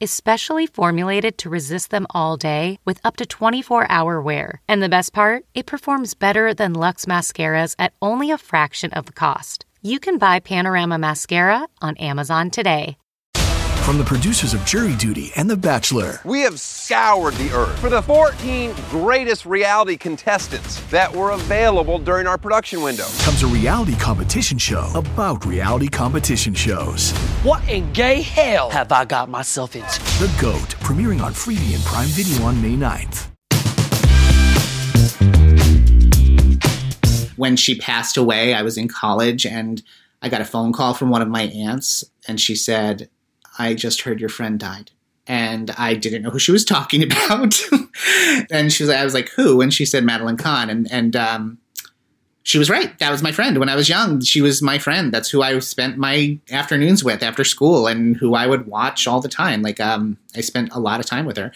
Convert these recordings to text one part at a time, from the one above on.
is specially formulated to resist them all day with up to 24 hour wear. And the best part, it performs better than Luxe mascaras at only a fraction of the cost. You can buy Panorama Mascara on Amazon today. From the producers of Jury Duty and The Bachelor. We have scoured the earth for the 14 greatest reality contestants that were available during our production window. Comes a reality competition show about reality competition shows. What in gay hell have I got myself into? The GOAT, premiering on Freevee and Prime Video on May 9th. When she passed away, I was in college and I got a phone call from one of my aunts, and she said, I just heard your friend died. And I didn't know who she was talking about. and she was, I was like, who? And she said Madeline Kahn. And, and, um, she was right. That was my friend when I was young. She was my friend. That's who I spent my afternoons with after school and who I would watch all the time. Like, um, I spent a lot of time with her.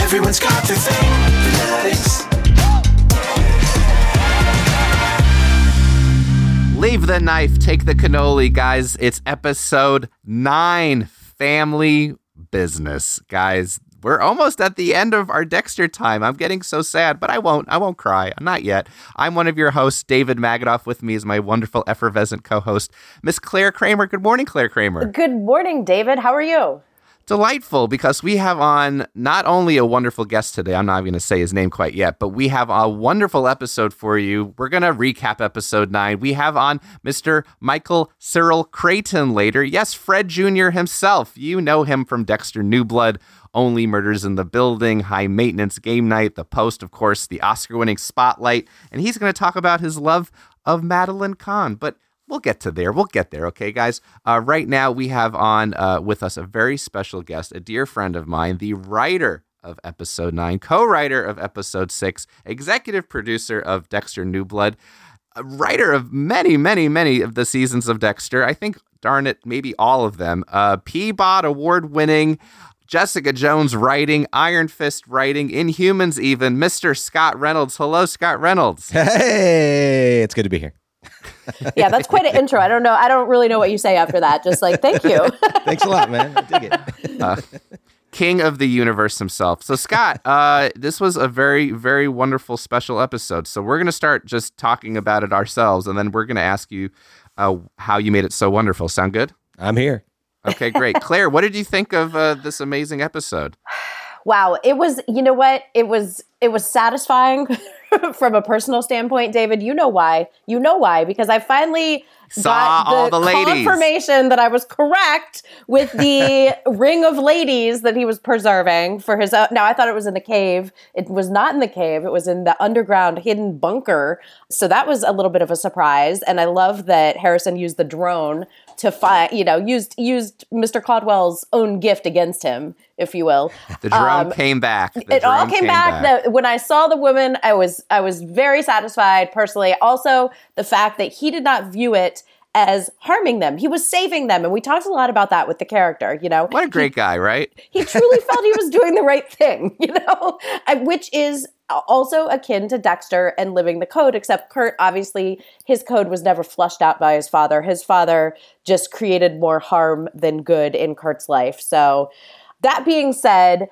Everyone's got their thing. Leave the knife, take the cannoli, guys. It's episode nine family business, guys. We're almost at the end of our Dexter time. I'm getting so sad, but I won't. I won't cry. Not yet. I'm one of your hosts, David Magidoff. With me is my wonderful, effervescent co-host, Miss Clare Kramer. Good morning, Clare Kramer. Good morning, David. How are you? Delightful because we have on not only a wonderful guest today, I'm not going to say his name quite yet, but we have a wonderful episode for you. We're going to recap episode nine. We have on Mr. Michael Cyril Creighton later. Yes, Fred Jr. himself. You know him from Dexter New Blood. Only Murders in the Building, High Maintenance Game Night, The Post, of course, the Oscar winning Spotlight. And he's going to talk about his love of Madeline Kahn. But we'll get to there. We'll get there. Okay, guys. Uh, right now, we have on uh, with us a very special guest, a dear friend of mine, the writer of episode nine, co writer of episode six, executive producer of Dexter New Blood, writer of many, many, many of the seasons of Dexter. I think, darn it, maybe all of them. Uh, Peabody award winning. Jessica Jones writing, Iron Fist writing, Inhumans even, Mr. Scott Reynolds. Hello, Scott Reynolds. Hey, it's good to be here yeah, that's quite an intro. I don't know. I don't really know what you say after that. Just like, thank you. Thanks a lot, man. I dig it. Uh, king of the universe himself. So, Scott, uh, this was a very, very wonderful special episode. So, we're going to start just talking about it ourselves, and then we're going to ask you uh, how you made it so wonderful. Sound good? I'm here. Okay, great. Clare, what did you think of uh, this amazing episode? Wow, it was. You know what? It was. It was satisfying from a personal standpoint, David. You know why? You know why? Because I finally Saw got the, the confirmation that I was correct with the ring of ladies that he was preserving for his own. Now I thought it was in the cave. It was not in the cave. It was in the underground hidden bunker. So that was a little bit of a surprise. And I love that Harrison used the drone to fight, you know, used used Mr. Caldwell's own gift against him, if you will. The drone um, came back. The it all came, came back. back. The, when I saw the woman, I was I was very satisfied personally. Also, the fact that he did not view it as harming them. He was saving them. And we talked a lot about that with the character, you know. What a great he, guy, right? He truly felt he was doing the right thing, you know, which is also akin to Dexter and living the code, except Kurt, obviously, his code was never flushed out by his father. His father just created more harm than good in Kurt's life. So, that being said,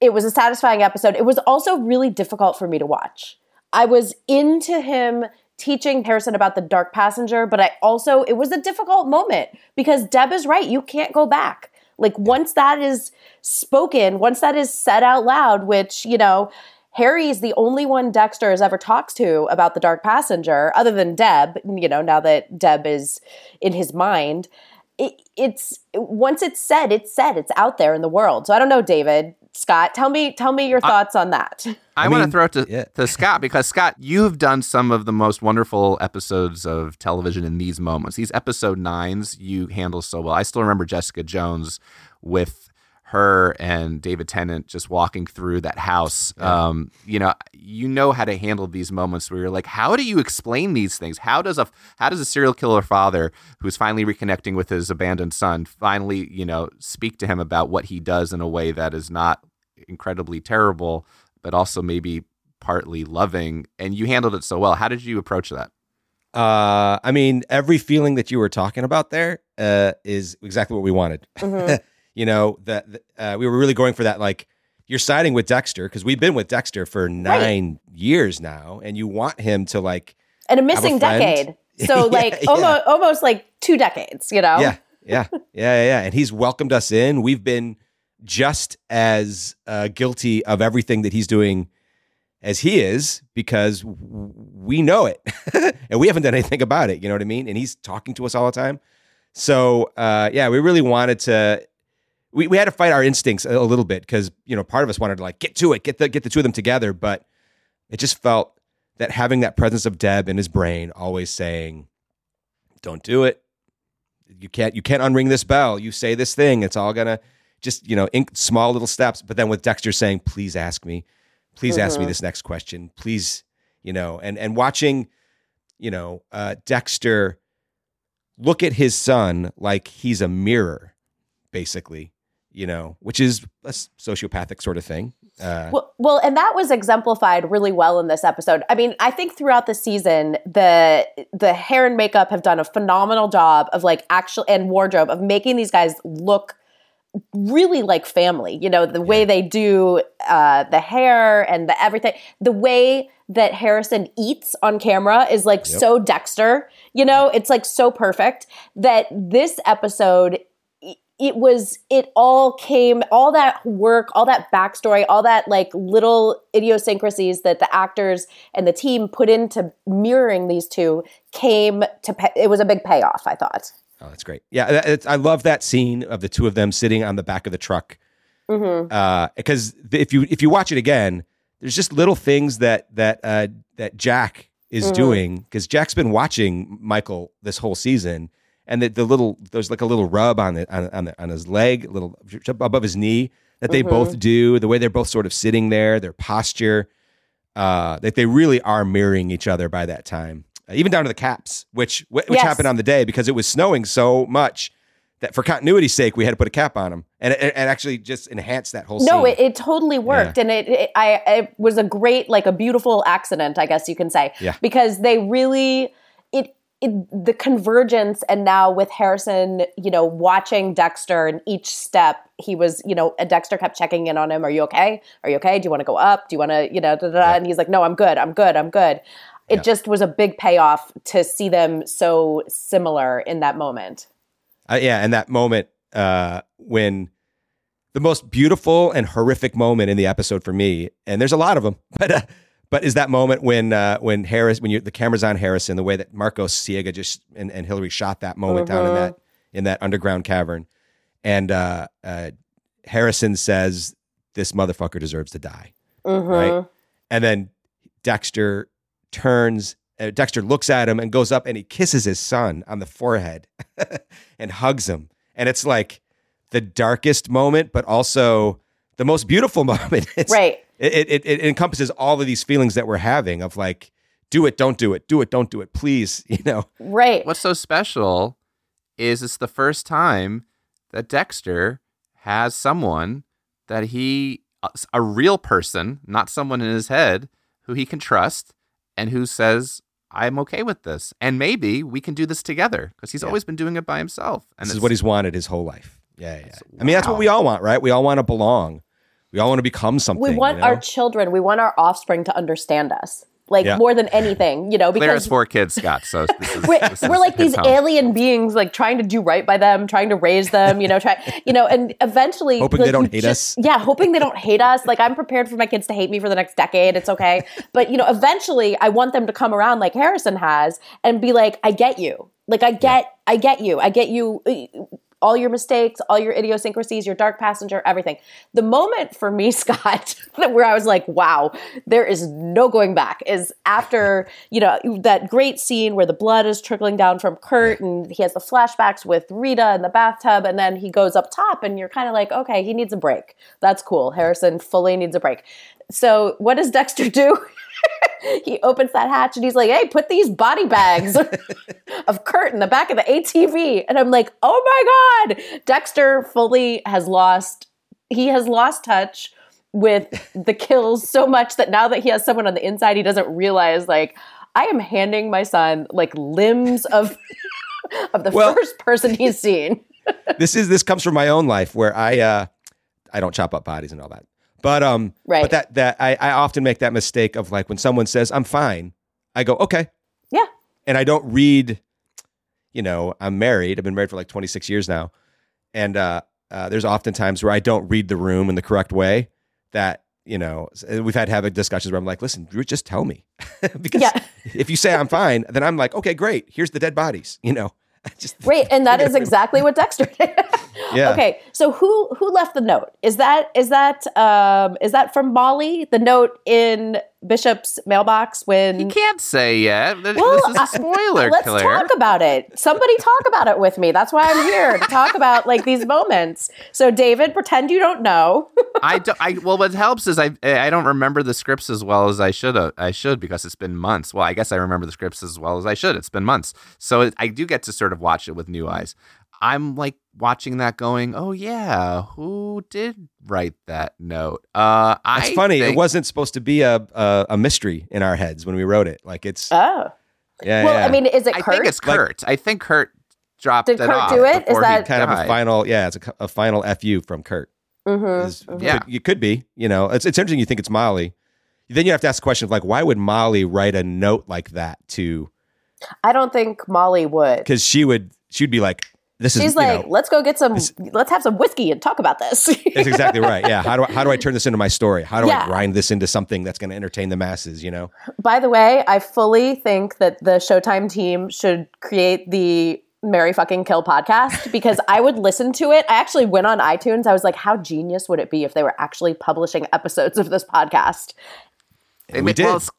it was a satisfying episode. It was also really difficult for me to watch. I was into him teaching Harrison about the dark passenger, but I also, it was a difficult moment because Deb is right. You can't go back. Like once that is spoken, once that is said out loud, which, you know, Harry's the only one Dexter has ever talked to about the dark passenger, other than Deb, you know, now that Deb is in his mind. It, it's once it's said, it's said, it's out there in the world. So I don't know, David. Scott, tell me tell me your thoughts on that. I, I want to throw it to, yeah. to Scott because Scott, you've done some of the most wonderful episodes of television in these moments. These episode nines you handle so well. I still remember Jessica Jones with her and David Tennant just walking through that house. Um, you know, you know how to handle these moments where you're like, how do you explain these things? How does a how does a serial killer father who's finally reconnecting with his abandoned son finally, you know, speak to him about what he does in a way that is not incredibly terrible, but also maybe partly loving? And you handled it so well. How did you approach that? Uh, I mean, every feeling that you were talking about there uh, is exactly what we wanted. you know, that uh, we were really going for that. Like, you're siding with Dexter because we've been with Dexter for nine years now, and you want him to like, And a Have a missing decade. So Yeah, like yeah. almost almost like two decades, you know? yeah, yeah, yeah, yeah, yeah. And he's welcomed us in. We've been just as uh, guilty of everything that he's doing as he is because we know it and we haven't done anything about it. You know what I mean? And he's talking to us all the time. So uh, yeah, we really wanted to. We, we had to fight our instincts a, a little bit because you know part of us wanted to like get to it, get the get the two of them together, but it just felt that having that presence of Deb in his brain, always saying, "Don't do it. You can't you can't unring this bell. You say this thing. It's all gonna just you know in small little steps." But then with Dexter saying, "Please ask me, please ask me this next question, please," you know, and and watching, you know, uh, Dexter look at his son like he's a mirror, basically, you know, which is a sociopathic sort of thing. Uh, Well, well, and that was exemplified really well in this episode. I mean, I think throughout the season, the the hair and makeup have done a phenomenal job of like actual and wardrobe of making these guys look really like family. You know, the way they do uh, the hair and the everything, the way that Harrison eats on camera is like so Dexter. You know, it's like so perfect that this episode it was it all came all that work all that backstory all that like little idiosyncrasies that the actors and the team put into mirroring these two came to pay, it was a big payoff i thought Oh, that's great. Yeah, it's, I love that scene of the two of them sitting on the back of the truck. Because if you if you watch it again, there's just little things that that uh, that Jack is doing. Because Jack's been watching Michael this whole season, and the, the little there's like a little rub on the on, on, the, on his leg, a little above his knee that they both do. The way they're both sort of sitting there, their posture, uh, that they really are mirroring each other by that time. Even down to the caps, which which Yes. happened on the day because it was snowing so much that for continuity's sake we had to put a cap on them and and, and actually just enhance that whole no scene. it, it totally worked. And it, it i it was a great like a beautiful accident i guess you can say. Yeah. because they really it it, the convergence and now with harrison you know watching dexter and each step he was you know and dexter kept checking in on him are you okay? Are you okay? Do you want to go up? Do you want to you know da, da, da? and he's like no i'm good i'm good i'm good it just was a big payoff to see them so similar in that moment. Uh, yeah, and that moment uh, when the most beautiful and horrific moment in the episode for me, and there's a lot of them, but uh, but is that moment when uh, when Harris when you the camera's on Harrison, the way that Marcos Siega just and, and Hillary shot that moment down in that in that underground cavern, and uh, uh, Harrison says this motherfucker deserves to die, right? And then Dexter turns. Uh, Dexter looks at him and goes up and he kisses his son on the forehead and hugs him. And it's like the darkest moment, but also the most beautiful moment. It's, Right. It, it, it encompasses all of these feelings that we're having of like, do it, don't do it, do it, don't do it, please. You know, right What's so special is it's the first time that Dexter has someone that he, a real person, not someone in his head, who he can trust and who says, I'm okay with this. And maybe we can do this together because he's always been doing it by himself. And this is what he's wanted his whole life. Yeah, yeah. I mean, that's what we all want, right? We all want to belong. We all want to become something. we want you know? our children we want our offspring to understand us like Yeah. more than anything you know Clare has because four kids, Scott. So this is, we're, this is we're like these home. alien beings like trying to do right by them trying to raise them you know try you know and eventually Hoping like, they don't you hate us. yeah hoping they don't hate us like i'm prepared for my kids to hate me for the next decade it's okay but you know eventually i want them to come around like harrison has and be like i get you like i get i get you i get you uh, all your mistakes, all your idiosyncrasies, your dark passenger, everything. The moment for me, Scott, where I was like, wow, there is no going back is after, you know, that great scene where the blood is trickling down from Kurt and he has the flashbacks with Rita in the bathtub and then he goes up top and you're kind of like, okay, he needs a break. That's cool. Harrison fully needs a break. So what does Dexter do? he opens that hatch and he's like, "Hey, put these body bags of Kurt in the back of the ATV." And I'm like, "Oh my god, Dexter fully has lost. He has lost touch with the kills so much that now that he has someone on the inside, he doesn't realize like I am handing my son like limbs of of the Well- first person he's seen." this is this comes from my own life where I uh I don't chop up bodies and all that. But um Right. but that that I, I often make that mistake of like when someone says I'm fine, I go, okay. Yeah. And I don't read, you know, I'm married. I've been married for like 26 years now. And uh, uh there's often times where I don't read the room in the correct way that you know, we've had having discussions where I'm like, listen, just tell me. because Yeah. if you say I'm fine, then I'm like, okay, great. Here's the dead bodies, you know. just Right, and that is exactly what Dexter did. Yeah. Okay, so who who left the note? Is that is that um is that from Molly? The note in Bishop's mailbox when You can't say yet. Well, this is a spoiler, Let's Clare. talk about it. Somebody talk about it with me. That's why I'm here to talk about like these moments. So David, pretend you don't know. I, do, I well, what helps is I I don't remember the scripts as well as I should uh, I should because it's been months. Well, I guess I remember the scripts as well as I should. It's been months, so it, I do get to sort of watch it with new eyes. I'm like watching that, going, "Oh yeah, who did write that note?" Uh, It's I funny. It wasn't supposed to be a, a a mystery in our heads when we wrote it. Like it's Oh. yeah. Well, yeah. I mean, is it Kurt? I think it's Like- Kurt. I think Kurt dropped Did it Kurt off do it? Is before he that- kind of a final. Yeah, it's a, a final fu from Kurt. Mhm, Is- mhm. Yeah. could- you could be. You know, it's it's interesting. You think it's Molly. Then you have to ask the question of like, why would Molly write a note like that to? I don't think Molly would. Because she would. She'd be like, "This is." She's you like, know, let's go get some, let's have some whiskey and talk about this. That's exactly right. Yeah. How do I, how do I turn this into my story? How do Yeah. I grind this into something that's going to entertain the masses? You know. By the way, I fully think that the Showtime team should create the Mary fucking Kill podcast because I would listen to it. I actually went on iTunes. I was like, how genius would it be if they were actually publishing episodes of this podcast? They We did. well, it's-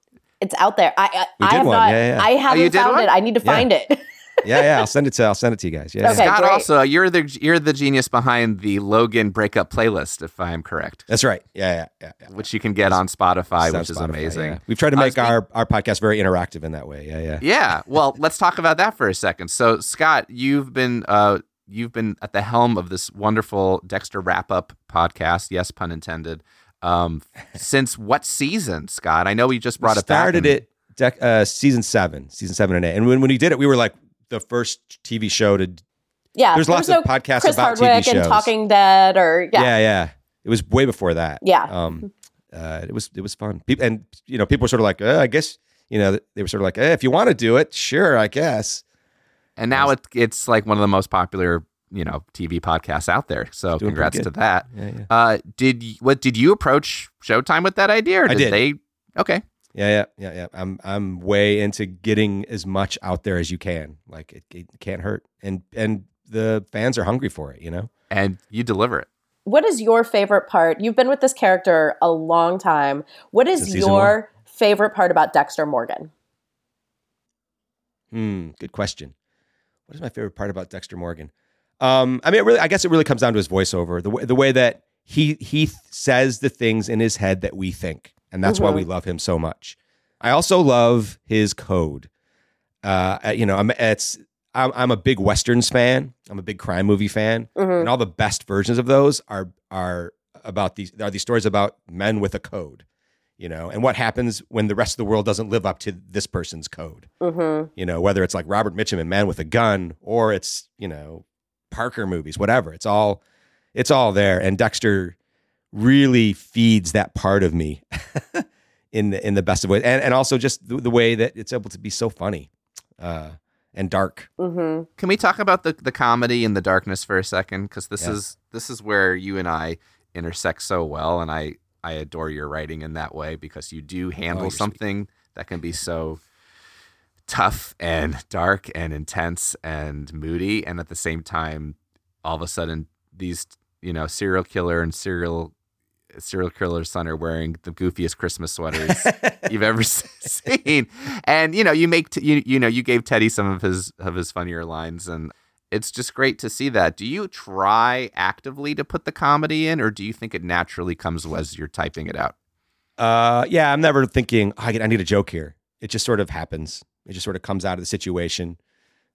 It's out there. I I, I have one. not. Yeah, yeah. I oh, haven't did found one? it. I need to Yeah. find it. Yeah. Yeah. I'll send it to. I'll send it to you guys. Yeah. Okay. Scott, great. also you're the you're the genius behind the Logan breakup playlist, if I am correct, That's right. Yeah. Yeah. Yeah. yeah. which you can get on Spotify, It's on which is amazing. yeah. We've tried to make was think- our, our podcast very interactive in that way. Yeah, yeah. Yeah. Well, let's talk about that for a second. So, Scott, you've been uh, you've been at the helm of this wonderful Dexter wrap up podcast. Yes, pun intended. Um, since what season, Scott? I know we just brought we it back. started and- it dec- uh, season seven, season seven and eight. And when, when he did it, we were like the first TV show to. Yeah, There's there lots was of podcasts Chris about TV Hardwick and shows. Talking Dead, or yeah, Yeah, yeah. It was way before that. Yeah. Um, uh, it was it was fun. People and you know people were sort of like, uh, I guess you know they were sort of like, eh, if you want to do it, sure, I guess. and now it's it's like one of the most popular you know TV podcasts out there. So, congrats to that. Yeah, yeah. Uh, did what did you approach Showtime with that idea? Or I did. they? Okay. Yeah, yeah, yeah, yeah. I'm I'm way into getting as much out there as you can. Like it, it can't hurt, and and the fans are hungry for it. You know. And you deliver it. What is your favorite part? You've been with this character a long time. What is Since season your favorite part about Dexter Morgan? Hmm. Good question. What is my favorite part about Dexter Morgan? Um, I mean, it really, I guess it really comes down to his voiceover, the way, the way that he he th- says the things in his head that we think, and that's why we love him so much. I also love his code. Uh, you know, I'm it's I'm, I'm a big westerns fan. I'm a big crime movie fan, and all the best versions of those are are about these are these stories about men with a code. You know, and what happens when the rest of the world doesn't live up to this person's code Mm-hmm. you know, whether it's like Robert Mitchum and Man with a Gun or it's, you know, Parker movies, whatever. It's all it's all there. And Dexter really feeds that part of me in the, in the best of ways. And and also just the, the way that it's able to be so funny uh, and dark. Mm-hmm. Can we talk about the, the comedy and the darkness for a second? Because this Yeah. is this is where you and I intersect so well, and I I adore your writing in that way because you do handle you're sweet. something that can be so tough and dark and intense and moody, and at the same time all of a sudden these you know serial killer and serial serial killer son are wearing the goofiest Christmas sweaters you've ever seen, and you know you make t- you you know you gave Teddy some of his of his funnier lines, and it's just great to see that. Do you try actively to put the comedy in, or do you think it naturally comes as you're typing it out? Uh, yeah, I'm never thinking oh, I I need a joke here. It just sort of happens. It just sort of comes out of the situation,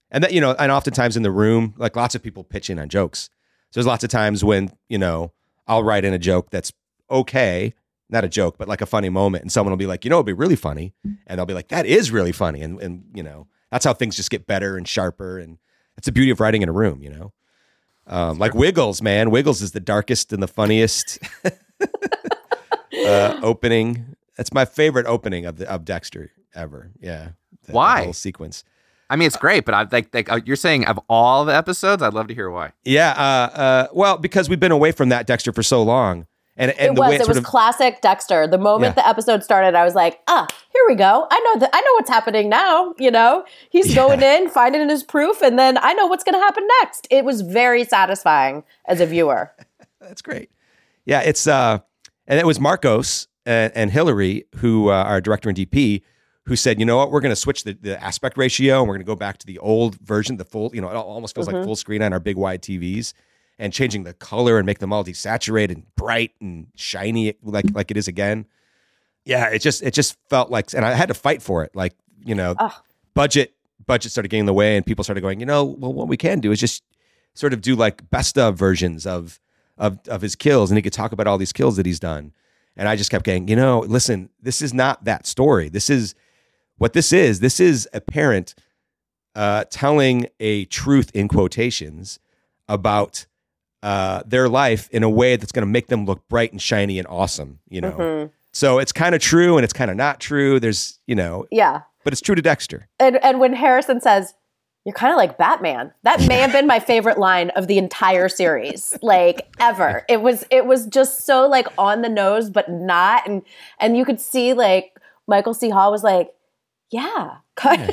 and that you know, and oftentimes in the room, like lots of people pitch in on jokes. So there's lots of times when you know I'll write in a joke that's okay, not a joke, but like a funny moment, and someone will be like, you know, it'd be really funny, and they'll be like, that is really funny, and and you know, that's how things just get better and sharper, and that's the beauty of writing in a room, you know. Um, like Wiggles, man, Wiggles is the darkest and the funniest uh, opening. That's my favorite opening of the of Dexter ever. Yeah, the, Why? the whole sequence? I mean, it's great, but I like like uh, you're saying of all the episodes, I'd love to hear why. Yeah, uh, uh, well, because we've been away from that Dexter for so long, and and it was. It, it was of classic Dexter. The moment Yeah. the episode started, I was like, ah, here we go. I know that. I know what's happening now. You know, he's going in, finding his proof, and then I know what's going to happen next. It was very satisfying as a viewer. That's great. Yeah, it's uh, and it was Marcos and, and Hillary who uh, our director and DP who said, you know what, we're going to switch the, the aspect ratio and we're going to go back to the old version, the full, you know, it almost feels like full screen on our big wide TVs, and changing the color and make them all desaturated and bright and shiny like like it is again. Yeah, it just it just felt like, and I had to fight for it. Like you know, budget budget started getting in the way, and people started going, you know, well, what we can do is just sort of do like best of versions of of of his kills, and he could talk about all these kills that he's done. And I just kept going, you know, listen, this is not that story. This is what this is. This is a parent uh, telling a truth in quotations about uh, their life in a way that's going to make them look bright and shiny and awesome. You know, Mhm. so it's kind of true and it's kind of not true. There's, you know, Yeah. but it's true to Dexter. And and when Harrison says, "You're kind of like Batman," that may have been my favorite line of the entire series, like ever. It was it was just so like on the nose, but not, and and you could see like Michael C. Hall was like, "Yeah, of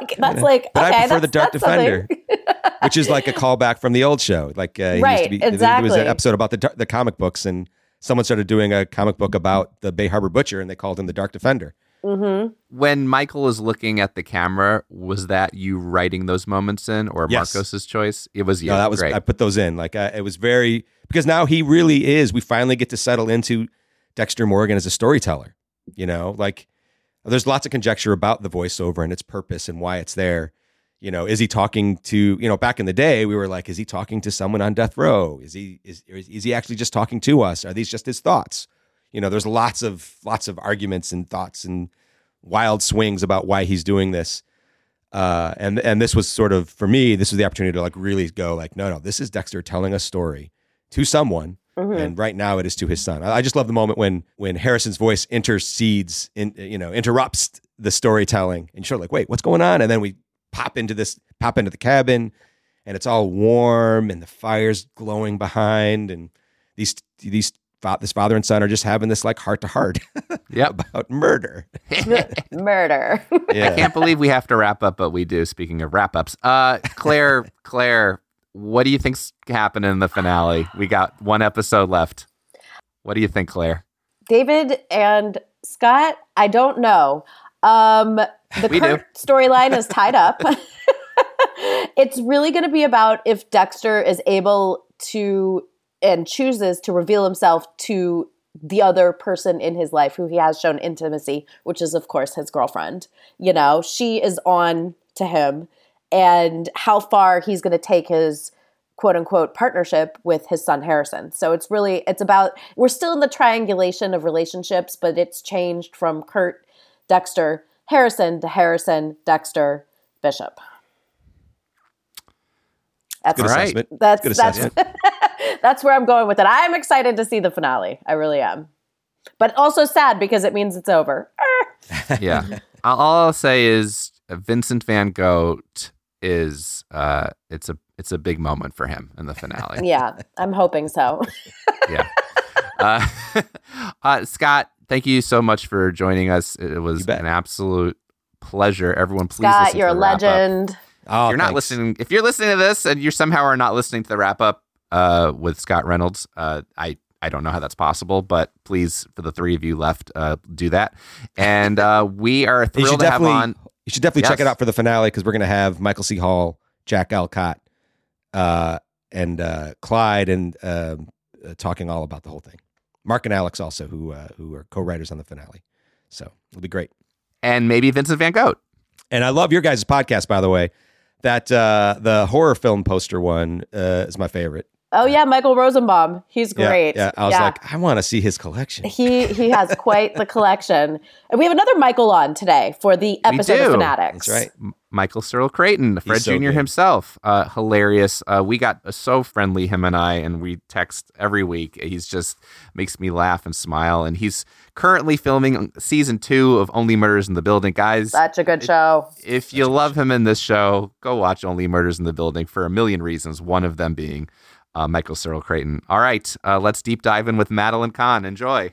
like that's like." But okay, I prefer the Dark Defender. something. Defender, which is like a callback from the old show. Like, uh, he used Right, to be, There was an episode about the the comic books, and someone started doing a comic book about the Bay Harbor Butcher, and they called him the Dark Defender. Mm-hmm. When Michael is looking at the camera, was that you writing those moments in, or Yes. Marcos's choice? It was you. No, that was great. I put those in. Like, uh, it was very because now he really is. We finally get to settle into Dexter Morgan as a storyteller. You know, like there's lots of conjecture about the voiceover and its purpose and why it's there. You know, is he talking to, you know, back in the day, we were like, is he talking to someone on death row? Is he is is he actually just talking to us? Are these just his thoughts? You know, there's lots of lots of arguments and thoughts and wild swings about why he's doing this. Uh, and and this was sort of for me, this was the opportunity to like really go like, no, no, this is Dexter telling a story to someone, and right now it is to his son. I, I just love the moment when when Harrison's voice intercedes, in you know, interrupts the storytelling, and you're sort of like, wait, what's going on? And then we pop into this, pop into the cabin, and it's all warm, and the fire's glowing behind, and these these this father and son are just having this like heart to heart Yep. about murder. Murder. Yeah. I can't believe we have to wrap up, but we do. Speaking of wrap ups, uh, Clare, Clare, what do you think's happening in the finale? We got one episode left. What do you think, Clare? David and Scott, I don't know. Um, the We. Kurt storyline is tied up. it's really going to be about if Dexter is able to and chooses to reveal himself to the other person in his life who he has shown intimacy, which is, of course, his girlfriend. You know, she is on to him, and how far he's going to take his quote unquote partnership with his son Harrison. So it's really it's about we're still in the triangulation of relationships, but it's changed from Kurt, Dexter, Harrison to Harrison, Dexter, Bishop. That's Good All right. assessment. that's Good that's assessment. that's where I'm going with it. I'm excited to see the finale. I really am. But also sad because it means it's over. Yeah. all all I'll say is uh, Vincent Van Gogh is uh, it's a it's a big moment for him in the finale. Yeah, I'm hoping so. yeah. Uh, uh, Scott, thank you so much for joining us. It was an absolute pleasure. Everyone, please Scott, listen you're to a the wrap-up. legend. Oh, if you're not thanks. listening, if you're listening to this and you somehow are not listening to the wrap up uh, with Scott Reynolds, uh, I I don't know how that's possible, but please, for the three of you left, uh, do that. And uh, we are You thrilled should to have definitely on. you should definitely check it out for the finale because we're gonna have Michael C. Hall, Jack Alcott, uh, and uh, Clyde, and uh, uh, talking all about the whole thing. Mark and Alex also, who uh, who are co-writers on the finale. So it'll be great. and maybe Vincent Van Gogh. And I love your guys' podcast, by the way. That uh, the horror film poster one uh, is my favorite. Oh yeah, Michael Rosenbaum. He's great. Yeah, I was like, I want to see his collection. he he has quite the collection. And we have another Michael on today for the episode of. Fanatics. That's right. M- Michael Cyril Creighton, Fred so Jr. good. himself, uh, hilarious. Uh, we got uh, so friendly, him and I, and we text every week. He's just makes me laugh and smile. And he's currently filming season two of Only Murders in the Building, guys. Such a good show. if you love him in this show, go watch Only Murders in the Building for a million reasons. One of them being uh, Michael Cyril Creighton. All right, uh, let's deep dive in with Madeline Kahn. Enjoy.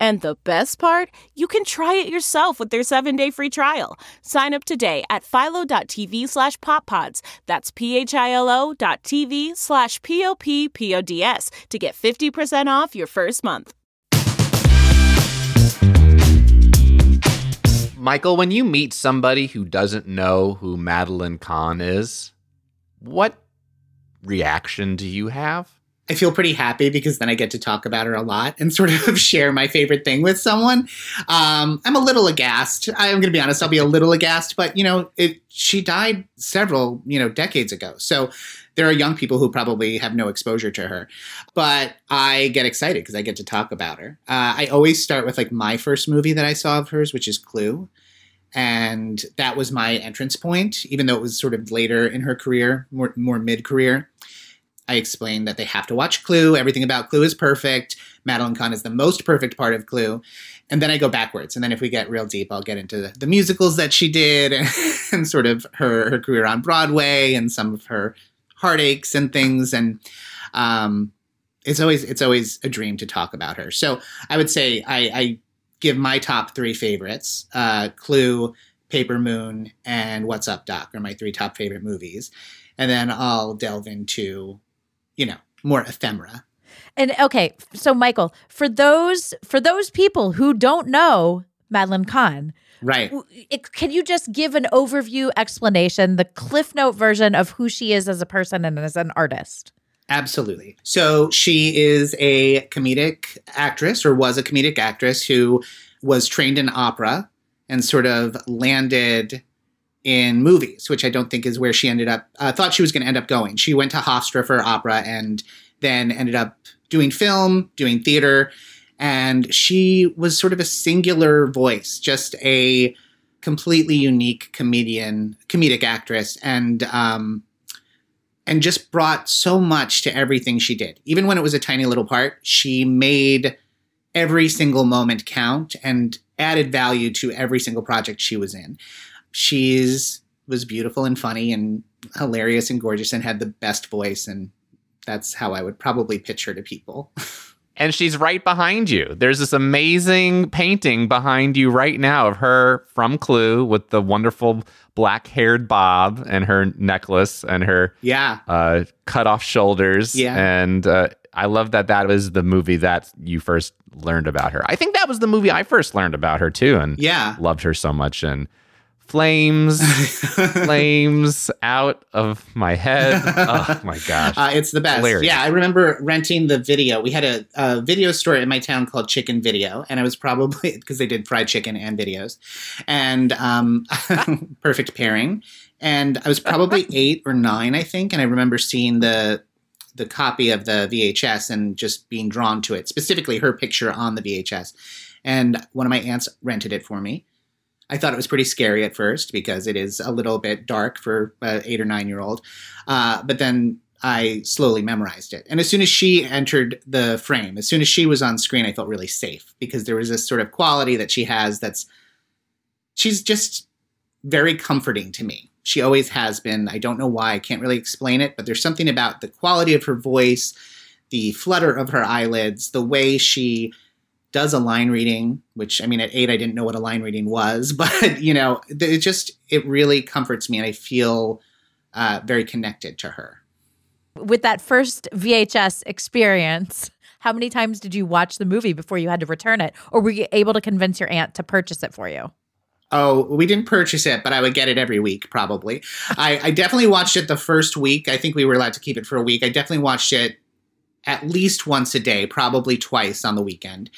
And the best part, you can try it yourself with their seven-day free trial. Sign up today at philo.tv slash poppods. That's p-h-i-l-o dot tv slash p-o-p-p-o-d-s to get 50% off your first month. Michael, when you meet somebody who doesn't know who Madeline Kahn is, what reaction do you have? I feel pretty happy because then I get to talk about her a lot and sort of share my favorite thing with someone. Um, I'm a little aghast. I'm going to be honest. I'll be a little aghast, but you know, it, she died several you know decades ago, so there are young people who probably have no exposure to her. But I get excited because I get to talk about her. Uh, I always start with like my first movie that I saw of hers, which is Clue. And that was my entrance point, even though it was sort of later in her career, more, more mid career. I explained that they have to watch Clue. Everything about Clue is perfect. Madeline Kahn is the most perfect part of Clue. And then I go backwards. And then if we get real deep, I'll get into the, the musicals that she did and, and sort of her, her career on Broadway and some of her heartaches and things. And um, it's always it's always a dream to talk about her. So I would say I, I give my top three favorites: uh, Clue, Paper Moon, and What's Up, Doc are my three top favorite movies. And then I'll delve into, you know, more ephemera. And okay, so Michael, for those for those people who don't know Madeline Kahn, Right. it, can you just give an overview explanation, the cliff note version of who she is as a person and as an artist? Absolutely. So she is a comedic actress, or was a comedic actress who was trained in opera and sort of landed in movies, which I don't think is where she ended up. Uh, thought she was going to end up going. She went to Hofstra for opera and then ended up doing film, doing theater, and she was sort of a singular voice, just a completely unique comedian, comedic actress, and um, and just brought so much to everything she did. Even when it was a tiny little part, she made every single moment count and added value to every single project she was in. She's was beautiful and funny and hilarious and gorgeous and had the best voice and that's how I would probably pitch her to people. and she's right behind you. There's this amazing painting behind you right now of her from Clue with the wonderful black-haired bob and her necklace and her Yeah. uh, cut off shoulders. Yeah. And uh, I love that that was the movie that you first learned about her. I think that was the movie I first learned about her too, and Yeah. loved her so much. And flames, flames out of my head. Oh my gosh. Uh, it's the best. Hilarious. Yeah, I remember renting the video. We had a, a video store in my town called Chicken Video, and I was probably because they did fried chicken and videos, and um, perfect pairing. And I was probably eight or nine, I think, and I remember seeing the the copy of the VHS and just being drawn to it, specifically her picture on the VHS. And one of my aunts rented it for me. I thought it was pretty scary at first because it is a little bit dark for an eight or nine year old. Uh, but then I slowly memorized it. And as soon as she entered the frame, as soon as she was on screen, I felt really safe because there was this sort of quality that she has that's, she's just very comforting to me. She always has been. I don't know why. I can't really explain it, but there's something about the quality of her voice, the flutter of her eyelids, the way she does a line reading, which I mean, at eight, I didn't know what a line reading was, but you know, it just, it really comforts me and I feel uh, very connected to her. With that first VHS experience, how many times did you watch the movie before you had to return it? Or were you able to convince your aunt to purchase it for you? Oh, we didn't purchase it, but I would get it every week, probably. I, I definitely watched it the first week. I think we were allowed to keep it for a week. I definitely watched it at least once a day, probably twice on the weekend.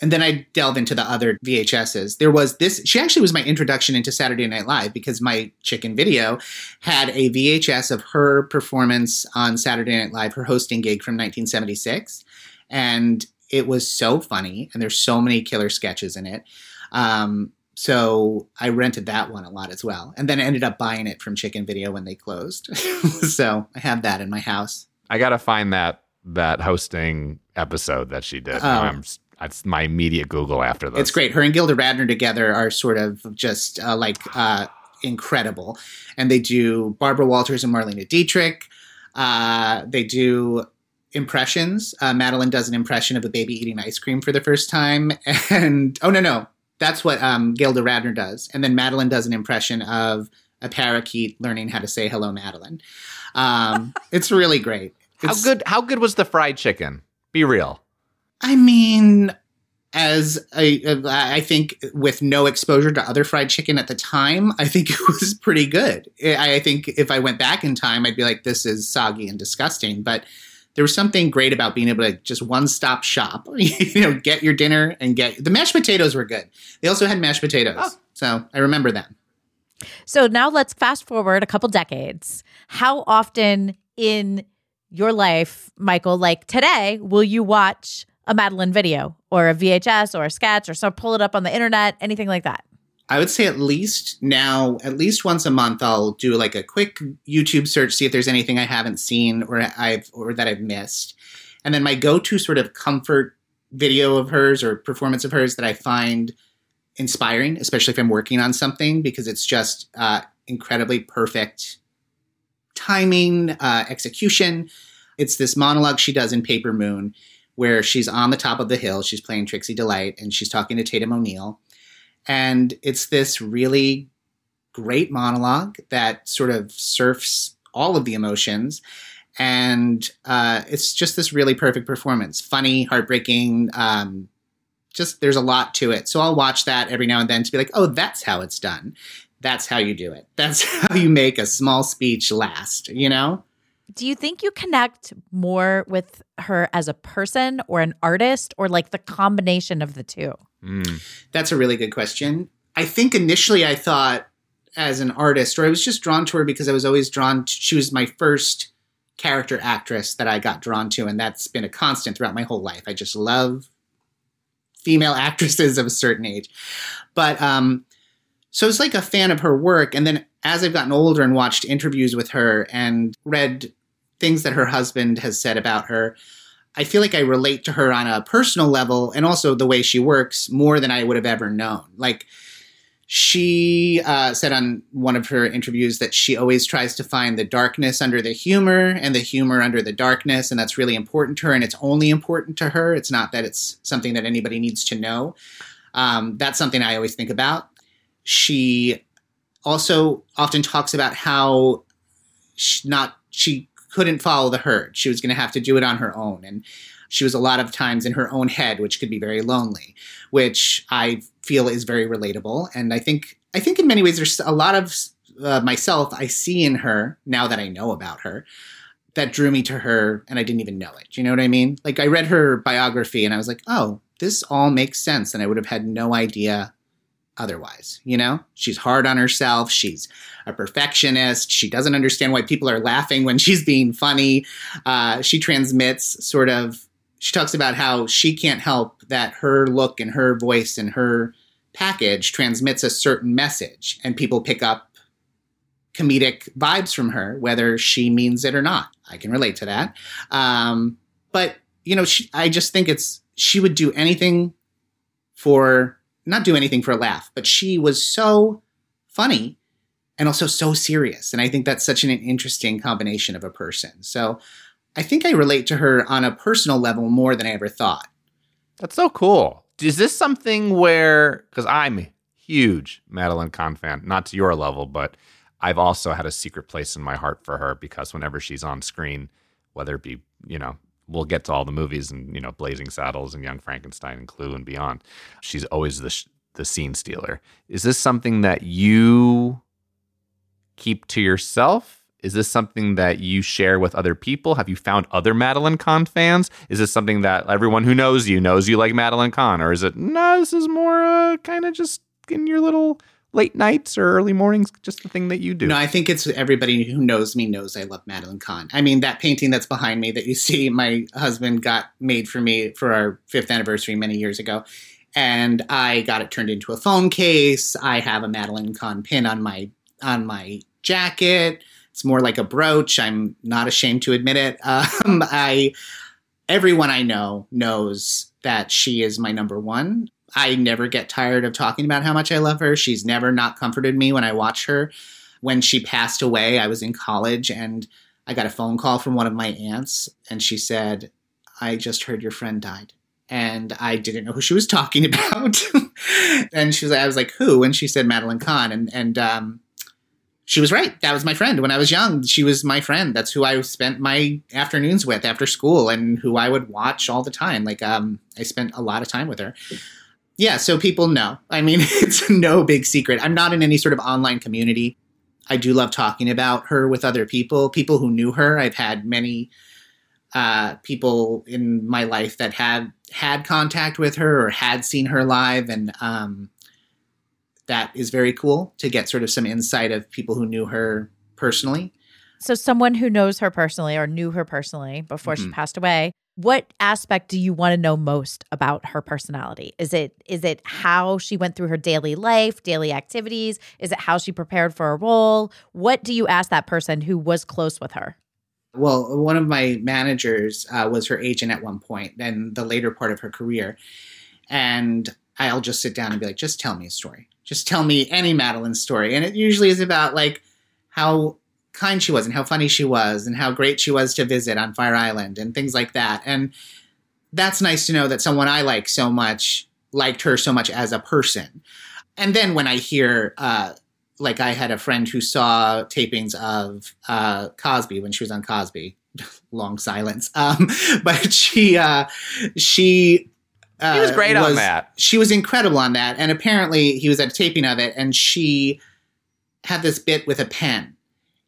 And then I delve into the other VHSs. There was this, she actually was my introduction into Saturday Night Live because my chicken video had a VHS of her performance on Saturday Night Live, her hosting gig from 1976. And it was so funny, and there's so many killer sketches in it. Um, so I rented that one a lot as well. And then I ended up buying it from Chicken Video when they closed. so I have that in my house. I gotta find that that hosting episode that she did. I'm, that's my immediate Google after this. It's great. Her and Gilda Radner together are sort of just uh, like uh, incredible. And they do Barbara Walters and Marlene Dietrich. Uh, they do impressions. Uh, Madeline does an impression of a baby eating ice cream for the first time. And oh, no, no. That's what um, Gilda Radner does. And then Madeline does an impression of a parakeet learning how to say hello, Madeline. Um, it's really great. How good? How good was the fried chicken? Be real. I mean, as I, I think with no exposure to other fried chicken at the time, I think it was pretty good. I I think if I went back in time, I'd be like, this is soggy and disgusting. But there was something great about being able to just one stop shop, you know, get your dinner and get the mashed potatoes were good. They also had mashed potatoes. Oh. So I remember them. So now let's fast forward a couple decades. How often in your life, Michael, like today, will you watch a Madeline video or a VHS or a sketch or so pull it up on the internet, anything like that? I would say at least now, at least once a month, I'll do like a quick YouTube search, see if there's anything I haven't seen or I've or that I've missed. And then my go-to sort of comfort video of hers or performance of hers that I find inspiring, especially if I'm working on something, because it's just uh, incredibly perfect timing, uh, execution. It's this monologue she does in Paper Moon, where she's on the top of the hill, she's playing Trixie Delight, and she's talking to Tatum O'Neal. And it's this really great monologue that sort of surfs all of the emotions. And uh, it's just this really perfect performance funny, heartbreaking. Um, just there's a lot to it. So I'll watch that every now and then to be like, oh, that's how it's done. That's how you do it. That's how you make a small speech last, you know? Do you think you connect more with her as a person or an artist or like the combination of the two? That's a really good question. I think initially I thought as an artist, or I was just drawn to her because I was always drawn to, she was my first character actress that I got drawn to, and that's been a constant throughout my whole life. I just love female actresses of a certain age. But um, so I was like a fan of her work, and then as I've gotten older and watched interviews with her and read things that her husband has said about her, I feel like I relate to her on a personal level and also the way she works more than I would have ever known. Like she uh, said on one of her interviews that she always tries to find the darkness under the humor and the humor under the darkness, and that's really important to her. And it's only important to her. It's not that it's something that anybody needs to know. Um, that's something I always think about. She also often talks about how she not she couldn't follow the herd. She was going to have to do it on her own, and she was a lot of times in her own head, which could be very lonely, which I feel is very relatable. And I think I think in many ways there's a lot of uh, myself I see in her now that I know about her that drew me to her and I didn't even know it. You know what I mean? Like I read her biography and I was like, "Oh, this all makes sense." And I would have had no idea otherwise, you know? She's hard on herself, she's a perfectionist, she doesn't understand why people are laughing when she's being funny. Uh, she transmits sort of she talks about how she can't help that her look and her voice and her package transmits a certain message and people pick up comedic vibes from her whether she means it or not i can relate to that um, but you know she, i just think it's she would do anything for not do anything for a laugh but she was so funny and also so serious and i think that's such an interesting combination of a person so I think I relate to her on a personal level more than I ever thought. That's so cool. Is this something where, because I'm huge Madeline Kahn fan, not to your level, but I've also had a secret place in my heart for her because whenever she's on screen, whether it be, you know, we'll get to all the movies and, you know, Blazing Saddles and Young Frankenstein and Clue and beyond, she's always the, sh- the scene stealer. Is this something that you keep to yourself? Is this something that you share with other people? Have you found other Madeline Kahn fans? Is this something that everyone who knows you knows you like Madeline Kahn? Or is it, no, this is more uh, kind of just in your little late nights or early mornings, just the thing that you do? No, I think it's everybody who knows me knows I love Madeline Kahn. I mean, that painting that's behind me that you see, my husband got made for me for our fifth anniversary many years ago. And I got it turned into a phone case. I have a Madeline Kahn pin on my on my jacket. It's more like a brooch. I'm not ashamed to admit it. Um, I everyone I know knows that she is my number one. I never get tired of talking about how much I love her. She's never not comforted me when I watch her. When she passed away, I was in college and I got a phone call from one of my aunts, and she said, I just heard your friend died. And I didn't know who she was talking about. and she was I was like, who? And she said Madeline Kahn. And and um, she was right. That was my friend when I was young. She was my friend. That's who I spent my afternoons with after school and who I would watch all the time. Like um I spent a lot of time with her. Yeah, so people know. I mean, it's no big secret. I'm not in any sort of online community. I do love talking about her with other people, people who knew her. I've had many uh, people in my life that had had contact with her or had seen her live, and um, that is very cool to get sort of some insight of people who knew her personally. So, someone who knows her personally or knew her personally before Mhm. she passed away, what aspect do you want to know most about her personality? Is it is it how she went through her daily life, daily activities? Is it how she prepared for a role? What do you ask that person who was close with her? Well, one of my managers uh, was her agent at one point point, and the later part of her career. And I'll just sit down and be like, just tell me a story. Just tell me any Madeline story. And it usually is about like how kind she was and how funny she was and how great she was to visit on Fire Island and things like that. And that's nice to know that someone I like so much liked her so much as a person. And then when I hear, uh, like I had a friend who saw tapings of uh, Cosby when she was on Cosby. Long silence. Um, but she uh, she uh, He was great on that. She was incredible on that, and apparently he was at a taping of it, and she had this bit with a pen,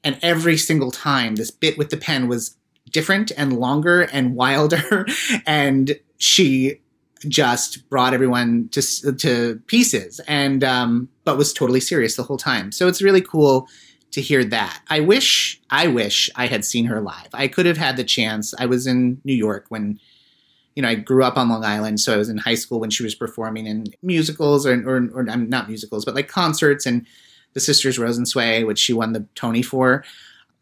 and every single time this bit with the pen was different and longer and wilder, and she just brought everyone to to pieces, and um, but was totally serious the whole time. So it's really cool to hear that. I wish I wish I had seen her live. I could have had the chance. I was in New York when you know, I grew up on Long Island, so I was in high school when she was performing in musicals or, or, or not musicals, but like concerts and the Sisters Rosensweig, which she won the Tony for.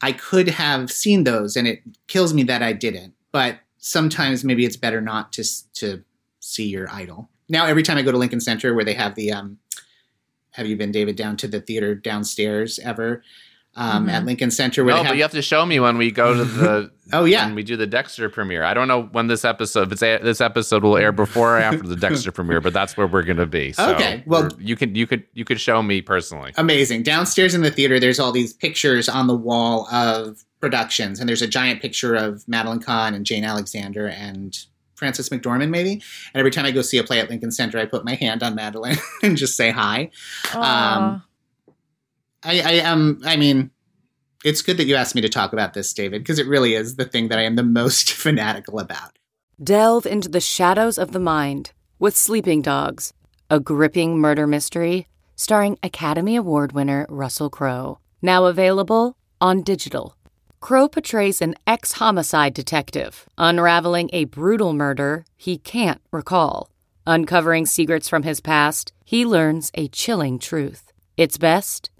I could have seen those, and it kills me that I didn't. But sometimes maybe it's better not to to see your idol. Now, every time I go to Lincoln Center, where they have the um, have you been, David, down to the theater downstairs ever um, at Mhm. Lincoln Center? Where No, they but you have to show me when we go to the. Oh, yeah. when we do the Dexter premiere. I don't know when this episode. If it's a, this episode will air before or after the Dexter premiere, but that's where we're going to be. So Okay, well- you can you could you could show me personally. amazing. Downstairs in the theater, there's all these pictures on the wall of productions, and there's a giant picture of Madeline Kahn and Jane Alexander and Frances McDormand, maybe. And every time I go see a play at Lincoln Center, I put my hand on Madeline and just say hi. Um, I, I um, I mean, it's good that you asked me to talk about this, David, because it really is the thing that I am the most fanatical about. Delve into the shadows of the mind with Sleeping Dogs, a gripping murder mystery starring Academy Award winner Russell Crowe. Now available on digital. Crowe portrays an ex homicide detective unraveling a brutal murder he can't recall. Uncovering secrets from his past, he learns a chilling truth. It's best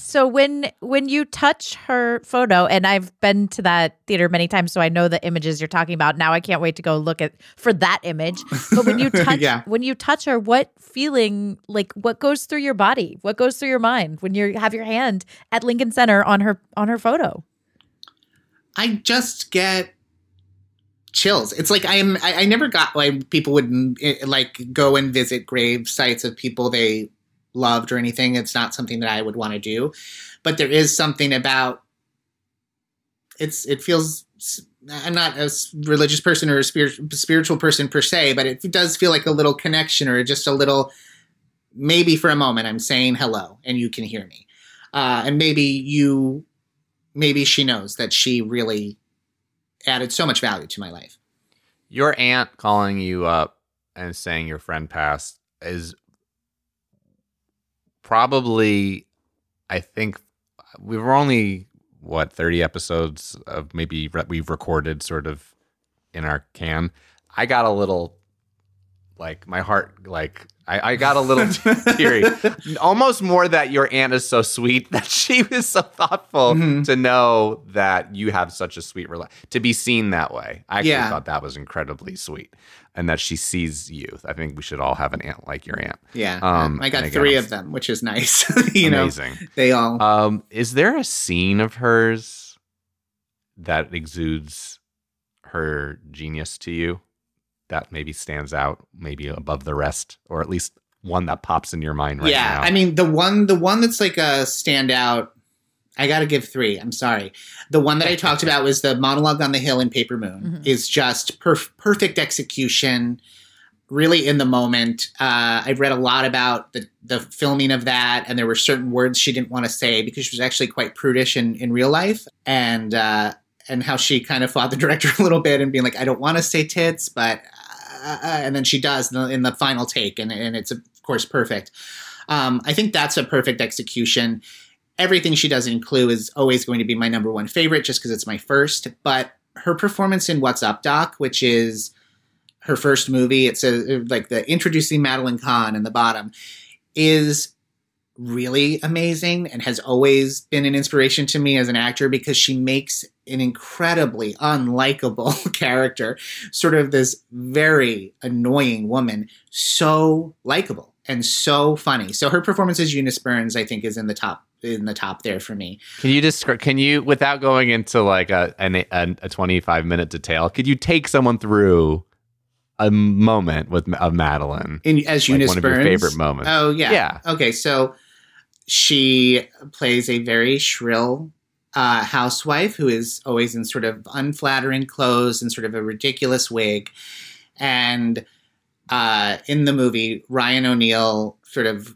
So when when you touch her photo, and I've been to that theater many times, so I know the images you're talking about. Now I can't wait to go look at for that image. But when you touch Yeah. when you touch her, what feeling like what goes through your body? What goes through your mind when you have your hand at Lincoln Center on her on her photo? I just get chills. It's like I'm. I, I never got why people would eh, like go and visit grave sites of people they loved or anything. It's not something that I would want to do, but there is something about. It's. It feels. I'm not a religious person or a spirit, spiritual person per se, but it does feel like a little connection or just a little. Maybe for a moment, I'm saying hello and you can hear me, uh, and maybe you maybe she knows that she really added so much value to my life. Your aunt calling you up and saying your friend passed is probably, I think, we were only what thirty episodes of maybe re- we've recorded sort of in our can. I got a little like my heart like I, I got a little teary almost more that your aunt is so sweet that she was so thoughtful Mhm. to know that you have such a sweet rela- to be seen that way i actually Yeah. thought that was incredibly sweet and that she sees youth i think we should all have an aunt like your aunt Yeah, um I got again, three of them, which is nice. you amazing know, they all. um is there a scene of hers that exudes her genius to you that maybe stands out maybe above the rest or at least one that pops in your mind right yeah, now I mean the one, the one that's like a standout. I got to give three. I'm sorry. The one that I talked about was the monologue on the hill in Paper Moon. Mhm. Is just perf- perfect execution. Really in the moment. Uh, I've read a lot about the the filming of that, and there were certain words she didn't want to say because she was actually quite prudish in in real life, and uh, and how she kind of fought the director a little bit and being like, I don't want to say tits, but uh, and then she does in the, in the final take, and and it's of course perfect. Um, I think that's a perfect execution. Everything she does in Clue is always going to be my number one favorite, just because it's my first. But her performance in What's Up, Doc, which is her first movie, it's a, uh, like the introducing Madeline Kahn in the bottom, is really amazing and has always been an inspiration to me as an actor because she makes an incredibly unlikable character, sort of this very annoying woman, so likable and so funny. So her performance as Eunice Burns, I think, is in the top in the top there for me. Can you describe? Can you, without going into like a an, a, a twenty five minute detail, could you take someone through a moment with of Madeline In as Like Eunice one of your favorite moments? Oh yeah, Yeah. Okay, so she plays a very shrill uh, housewife who is always in sort of unflattering clothes and sort of a ridiculous wig, and uh, in the movie, Ryan O'Neal sort of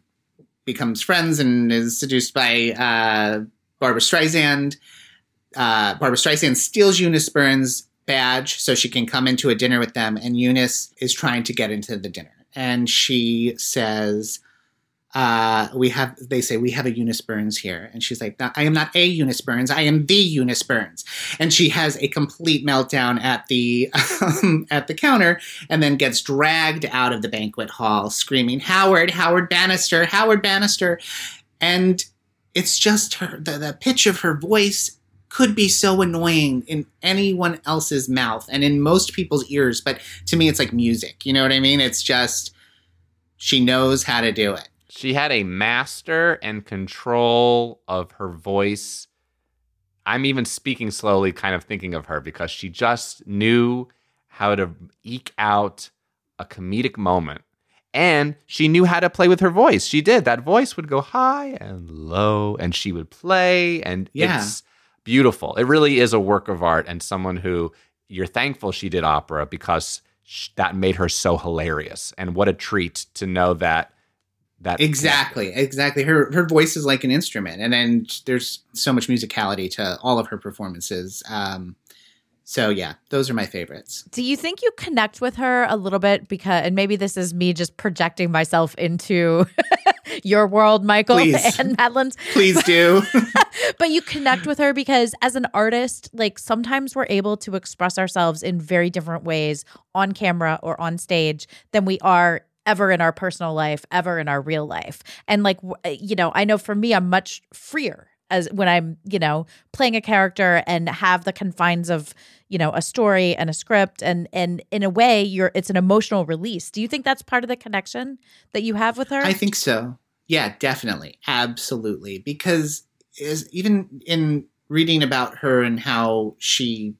becomes friends and is seduced by uh, Barbra Streisand. Uh, Barbra Streisand steals Eunice Burns' badge so she can come into a dinner with them, and Eunice is trying to get into the dinner. And she says, uh, we have, they say, we have a Eunice Burns here. And she's like, I am not a Eunice Burns. I am the Eunice Burns. And she has a complete meltdown at the, um, at the counter and then gets dragged out of the banquet hall screaming, Howard, Howard Bannister, Howard Bannister. And it's just her, the, the pitch of her voice could be so annoying in anyone else's mouth and in most people's ears. But to me, it's like music. You know what I mean? It's just, she knows how to do it. She had a master and control of her voice. I'm even speaking slowly, kind of thinking of her because she just knew how to eke out a comedic moment. And she knew how to play with her voice. She did. That voice would go high and low, and she would play. And Yeah. it's beautiful. It really is a work of art, and someone who you're thankful she did opera because that made her so hilarious. And what a treat to know that. That Exactly, exactly. Her her voice is like an instrument, and then there's so much musicality to all of her performances. Um, so yeah, those are my favorites. Do you think you connect with her a little bit because, and maybe this is me just projecting myself into your world, Michael Please. and Madeline's? Please do. but you connect with her because as an artist, like sometimes we're able to express ourselves in very different ways on camera or on stage than we are ever in our personal life, ever in our real life. And like, uh, you know, I know for me, I'm much freer as when I'm, you know, playing a character and have the confines of, you know, a story and a script and and in a way you're it's an emotional release. Do you think that's part of the connection that you have with her? I think so. Yeah, definitely, absolutely. Because is even in reading about her and how she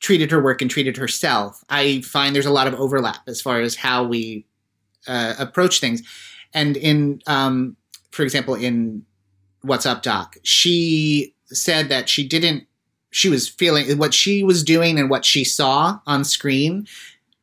treated her work and treated herself, I find there's a lot of overlap as far as how we uh, approach things. And in, um, for example, in What's Up, Doc, she said that she didn't. She was feeling what she was doing and what she saw on screen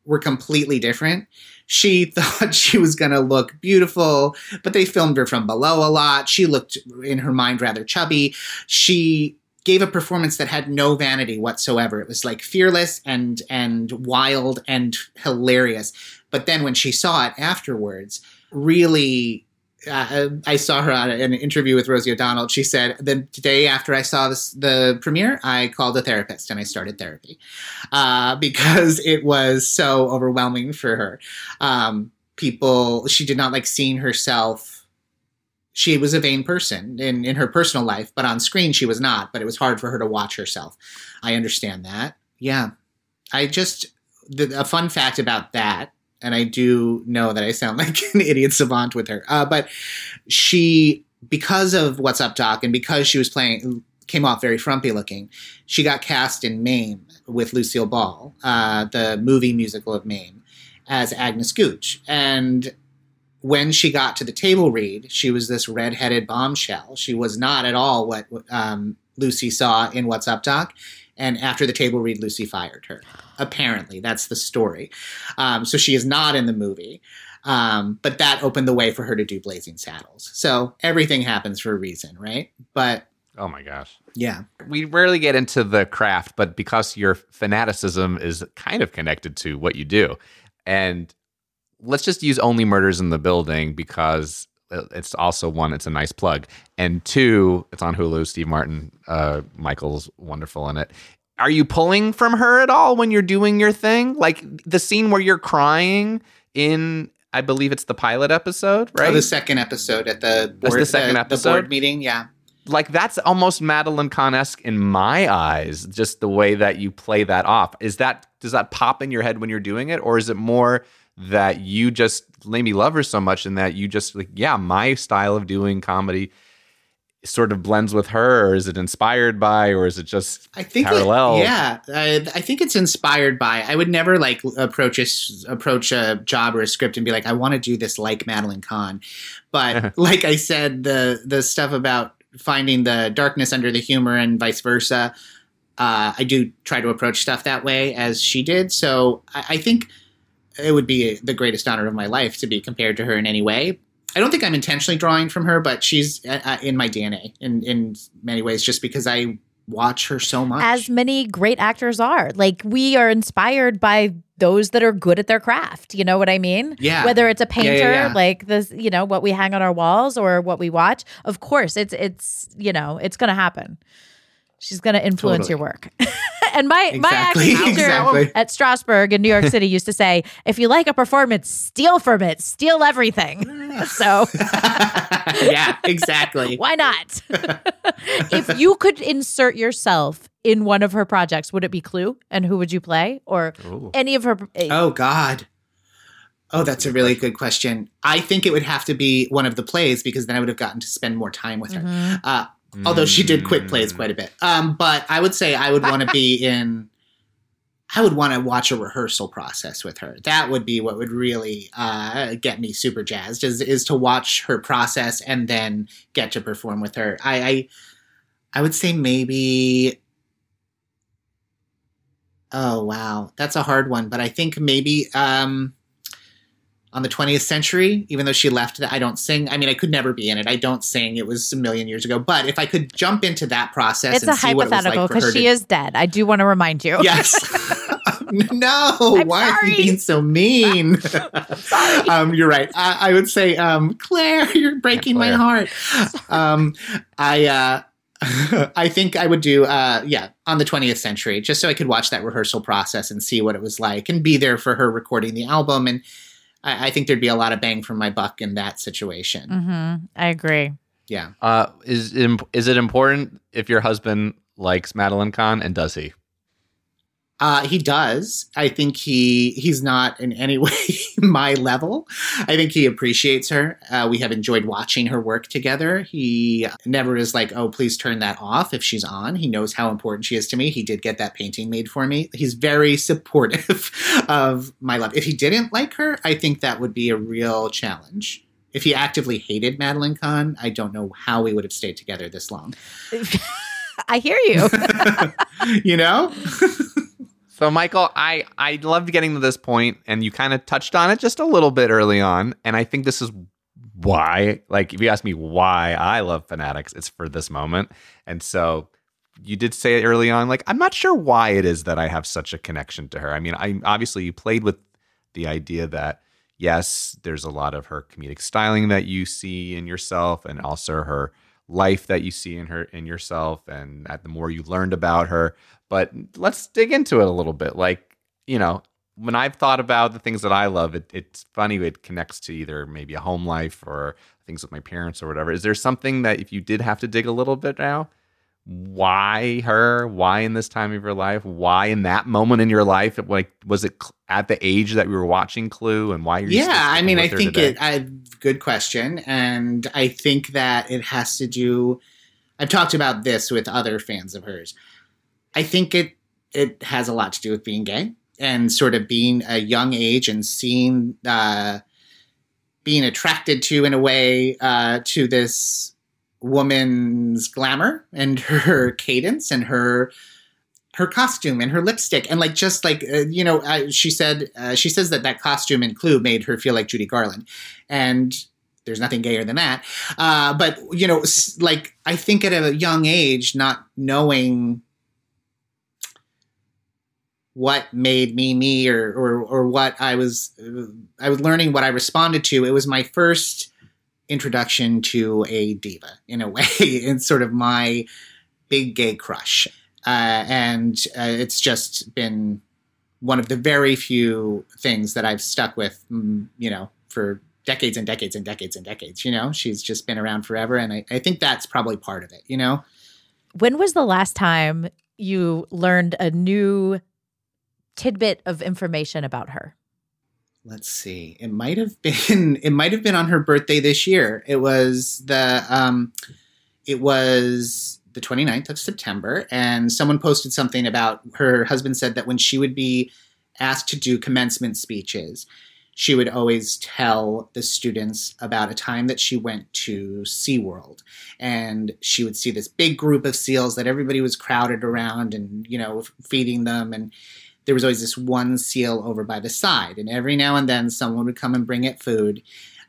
were completely different. She thought she was going to look beautiful, but they filmed her from below a lot. She looked in her mind rather chubby. She gave a performance that had no vanity whatsoever. It was like fearless and and wild and hilarious. But then when she saw it afterwards, really uh, I saw her on an interview with Rosie O'Donnell. She said the day after I saw this, the premiere, I called a therapist and I started therapy uh, because it was so overwhelming for her. Um, people, she did not like seeing herself. She was a vain person in, in her personal life, but on screen she was not. But it was hard for her to watch herself. I understand that. Yeah, I just the, a fun fact about that and I do know that I sound like an idiot savant with her. Uh, but she, because of What's Up Doc, and because she was playing, came off very frumpy looking, she got cast in Mame with Lucille Ball, uh, the movie musical of Mame, as Agnes Gooch. And when she got to the table read, she was this redheaded bombshell. She was not at all what um, Lucy saw in What's Up Doc. And after the table read, Lucy fired her. Apparently, that's the story. Um, so she is not in the movie. Um, but that opened the way for her to do Blazing Saddles. So everything happens for a reason, right? But Oh my gosh. yeah, We rarely get into the craft, but because your fanaticism is kind of connected to what you do. And let's just use Only Murders in the Building because it's also one, it's a nice plug. And two, it's on Hulu. Steve Martin, uh, Michael's wonderful in it. Are you pulling from her at all when you're doing your thing? Like the scene where you're crying in, I believe it's the pilot episode, right? Oh, the second episode at the board, the second the episode? board meeting. Yeah. like that's almost Madeline Kahn-esque in my eyes, just the way that you play that off. Is that does that pop in your head when you're doing it, or is it more that you just made me love her so much and that you just like, yeah, my style of doing comedy sort of blends with her, or is it inspired by, or is it just I think it- parallel? yeah, I, I think it's inspired by. I would never like approach a approach a job or a script and be like, I want to do this like Madeline Kahn. But like I said, the the stuff about finding the darkness under the humor and vice versa. Uh, I do try to approach stuff that way as she did. So I, I think it would be the greatest honor of my life to be compared to her in any way. I don't think I'm intentionally drawing from her, but she's uh, uh, in my DNA in in many ways, just because I watch her so much. As many great actors are. Like we are inspired by those that are good at their craft. You know what I mean? Yeah. Whether it's a Yeah, yeah, painter, yeah. like this, you know, what we hang on our walls or what we watch. Of course, it's it's you know, it's gonna happen. She's gonna influence your work. and my my acting teacher exactly. at Strasberg in New York City used to say, if you like a performance, steal from it, steal everything. so yeah, exactly. why not? if you could insert yourself in one of her projects, would it be Clue? And who would you play? Or any of her? eh, Oh God. Oh, that's a really good question. I think it would have to be one of the plays because then I would have gotten to spend more time with her. Mhm. Uh, although she did quit plays quite a bit. Um, but I would say I would want to be in. I would want to watch a rehearsal process with her. That would be what would really uh, get me super jazzed. Is is to watch her process and then get to perform with her. I I, I would say maybe. Oh wow, that's a hard one. But I think maybe um, on the 20th century, even though she left that, I don't sing. I mean, I could never be in it. I don't sing. It was a million years ago. But if I could jump into that process, It's and a see what it was like because she to- is dead. I do want to remind you. Yes. no, why are you being so mean? um, you're right. I, I would say, um, Clare, you're breaking my heart. Um, I, uh, I think I would do, uh, yeah, on the 20th century, just so I could watch that rehearsal process and see what it was like, and be there for her recording the album. And I, I think there'd be a lot of bang for my buck in that situation. hmm I agree. Yeah. Uh, is it is it important if your husband likes Madeline Kahn and does he? Uh, he does. I think he he's not in any way my level. I think he appreciates her. Uh, we have enjoyed watching her work together. He never is like, "Oh, please turn that off" if she's on. He knows how important she is to me. He did get that painting made for me. He's very supportive of my love. If he didn't like her, I think that would be a real challenge. If he actively hated Madeline Kahn, I don't know how we would have stayed together this long. I hear you. you know? So, Michael, I I loved getting to this point, and you kind of touched on it just a little bit early on, and I think this is why. Like, if you ask me why I love Fanaddicts, it's for this moment, and so you did say early on. Like, I'm not sure why it is that I have such a connection to her. I mean, I obviously you played with the idea that yes, there's a lot of her comedic styling that you see in yourself, and also her life that you see in her in yourself, and the more you learned about her. But let's dig into it a little bit. Like, you know, when I've thought about the things that I love, it, it's funny it connects to either maybe a home life or things with my parents or whatever. Is there something that if you did have to dig a little bit now, why her? Why in this time of your life? Why in that moment in your life? Like, was it at the age that we were watching Clue, and why? Are you yeah i mean i think it I, good question and i think that it has to do i've talked about this with other fans of hers i think it it has a lot to do with being gay and sort of being a young age and seeing uh being attracted to in a way uh to this woman's glamour and her cadence and her her costume and her lipstick and like just like uh, you know uh, she said uh, she says that that costume in clue made her feel like judy garland. And there's nothing gayer than that. Uh, but you know like i think at a young age not knowing what made me me or or, or what i was i was learning what i responded to it was my first introduction to a diva in a way it's sort of my big gay crush uh, and uh, it's just been one of the very few things that I've stuck with, mm, you know, for decades and decades and decades and decades. You know, she's just been around forever, and I, I think that's probably part of it. You know, When was the last time you learned a new tidbit of information about her? let's see, it might have been it might have been on her birthday this year. It was the um, it was the 29th of September, and someone posted something about her husband said that when she would be asked to do commencement speeches, she would always tell the students about a time that she went to SeaWorld and she would see this big group of seals that everybody was crowded around and, you know, feeding them. And there was always this one seal over by the side. And every now and then someone would come and bring it food.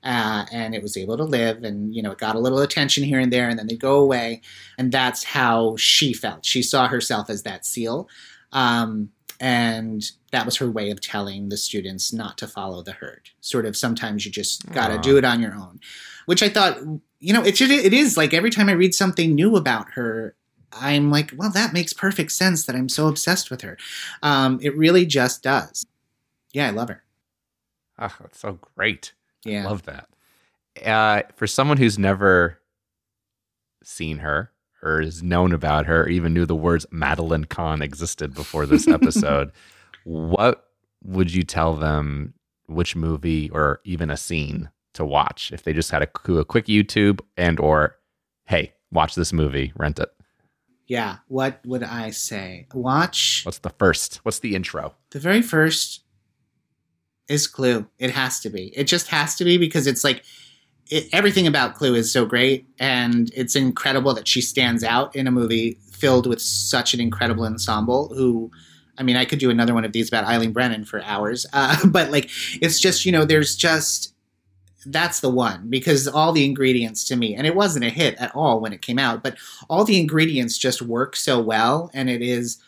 uh, and it was able to live and you know it got a little attention here and there and then they go away and that's how she felt she saw herself as that seal um, and that was her way of telling the students not to follow the herd sort of sometimes you just got to Aw. do it on your own which i thought you know it, it is like every time i read something new about her i'm like well that makes perfect sense that i'm so obsessed with her um, it really just does yeah i love her Oh, that's so great. Yeah. I love that. Uh, for someone who's never seen her or has known about her or even knew the words Madeline Kahn existed before this episode, what would you tell them which movie or even a scene to watch if they just had a, a quick YouTube and or hey, watch this movie, rent it. Yeah what would i say watch What's the first? What's the intro? The very first is Clue. It has to be. It just has to be because it's like it, everything about Clue is so great, and it's incredible that she stands out in a movie filled with such an incredible ensemble. Who, I mean, I could do another one of these about Eileen Brennan for hours, uh, but like it's just you know, there's just that's the one because all the ingredients to me, and it wasn't a hit at all when it came out, but all the ingredients just work so well, and it is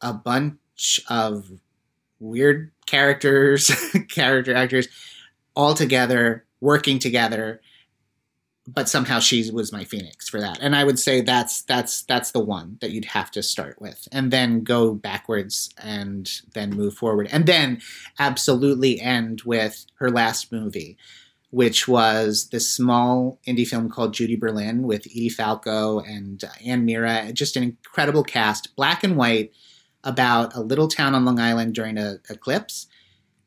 a bunch of weird characters, character actors, all together, working together. But somehow she was my phoenix for that, and I would say that's that's that's the one that you'd have to start with, and then go backwards, and then move forward, and then absolutely end with her last movie, which was this small indie film called Judy Berlin with Edie Falco and Anne Meara, just an incredible cast, black and white about a little town on Long Island during a eclipse,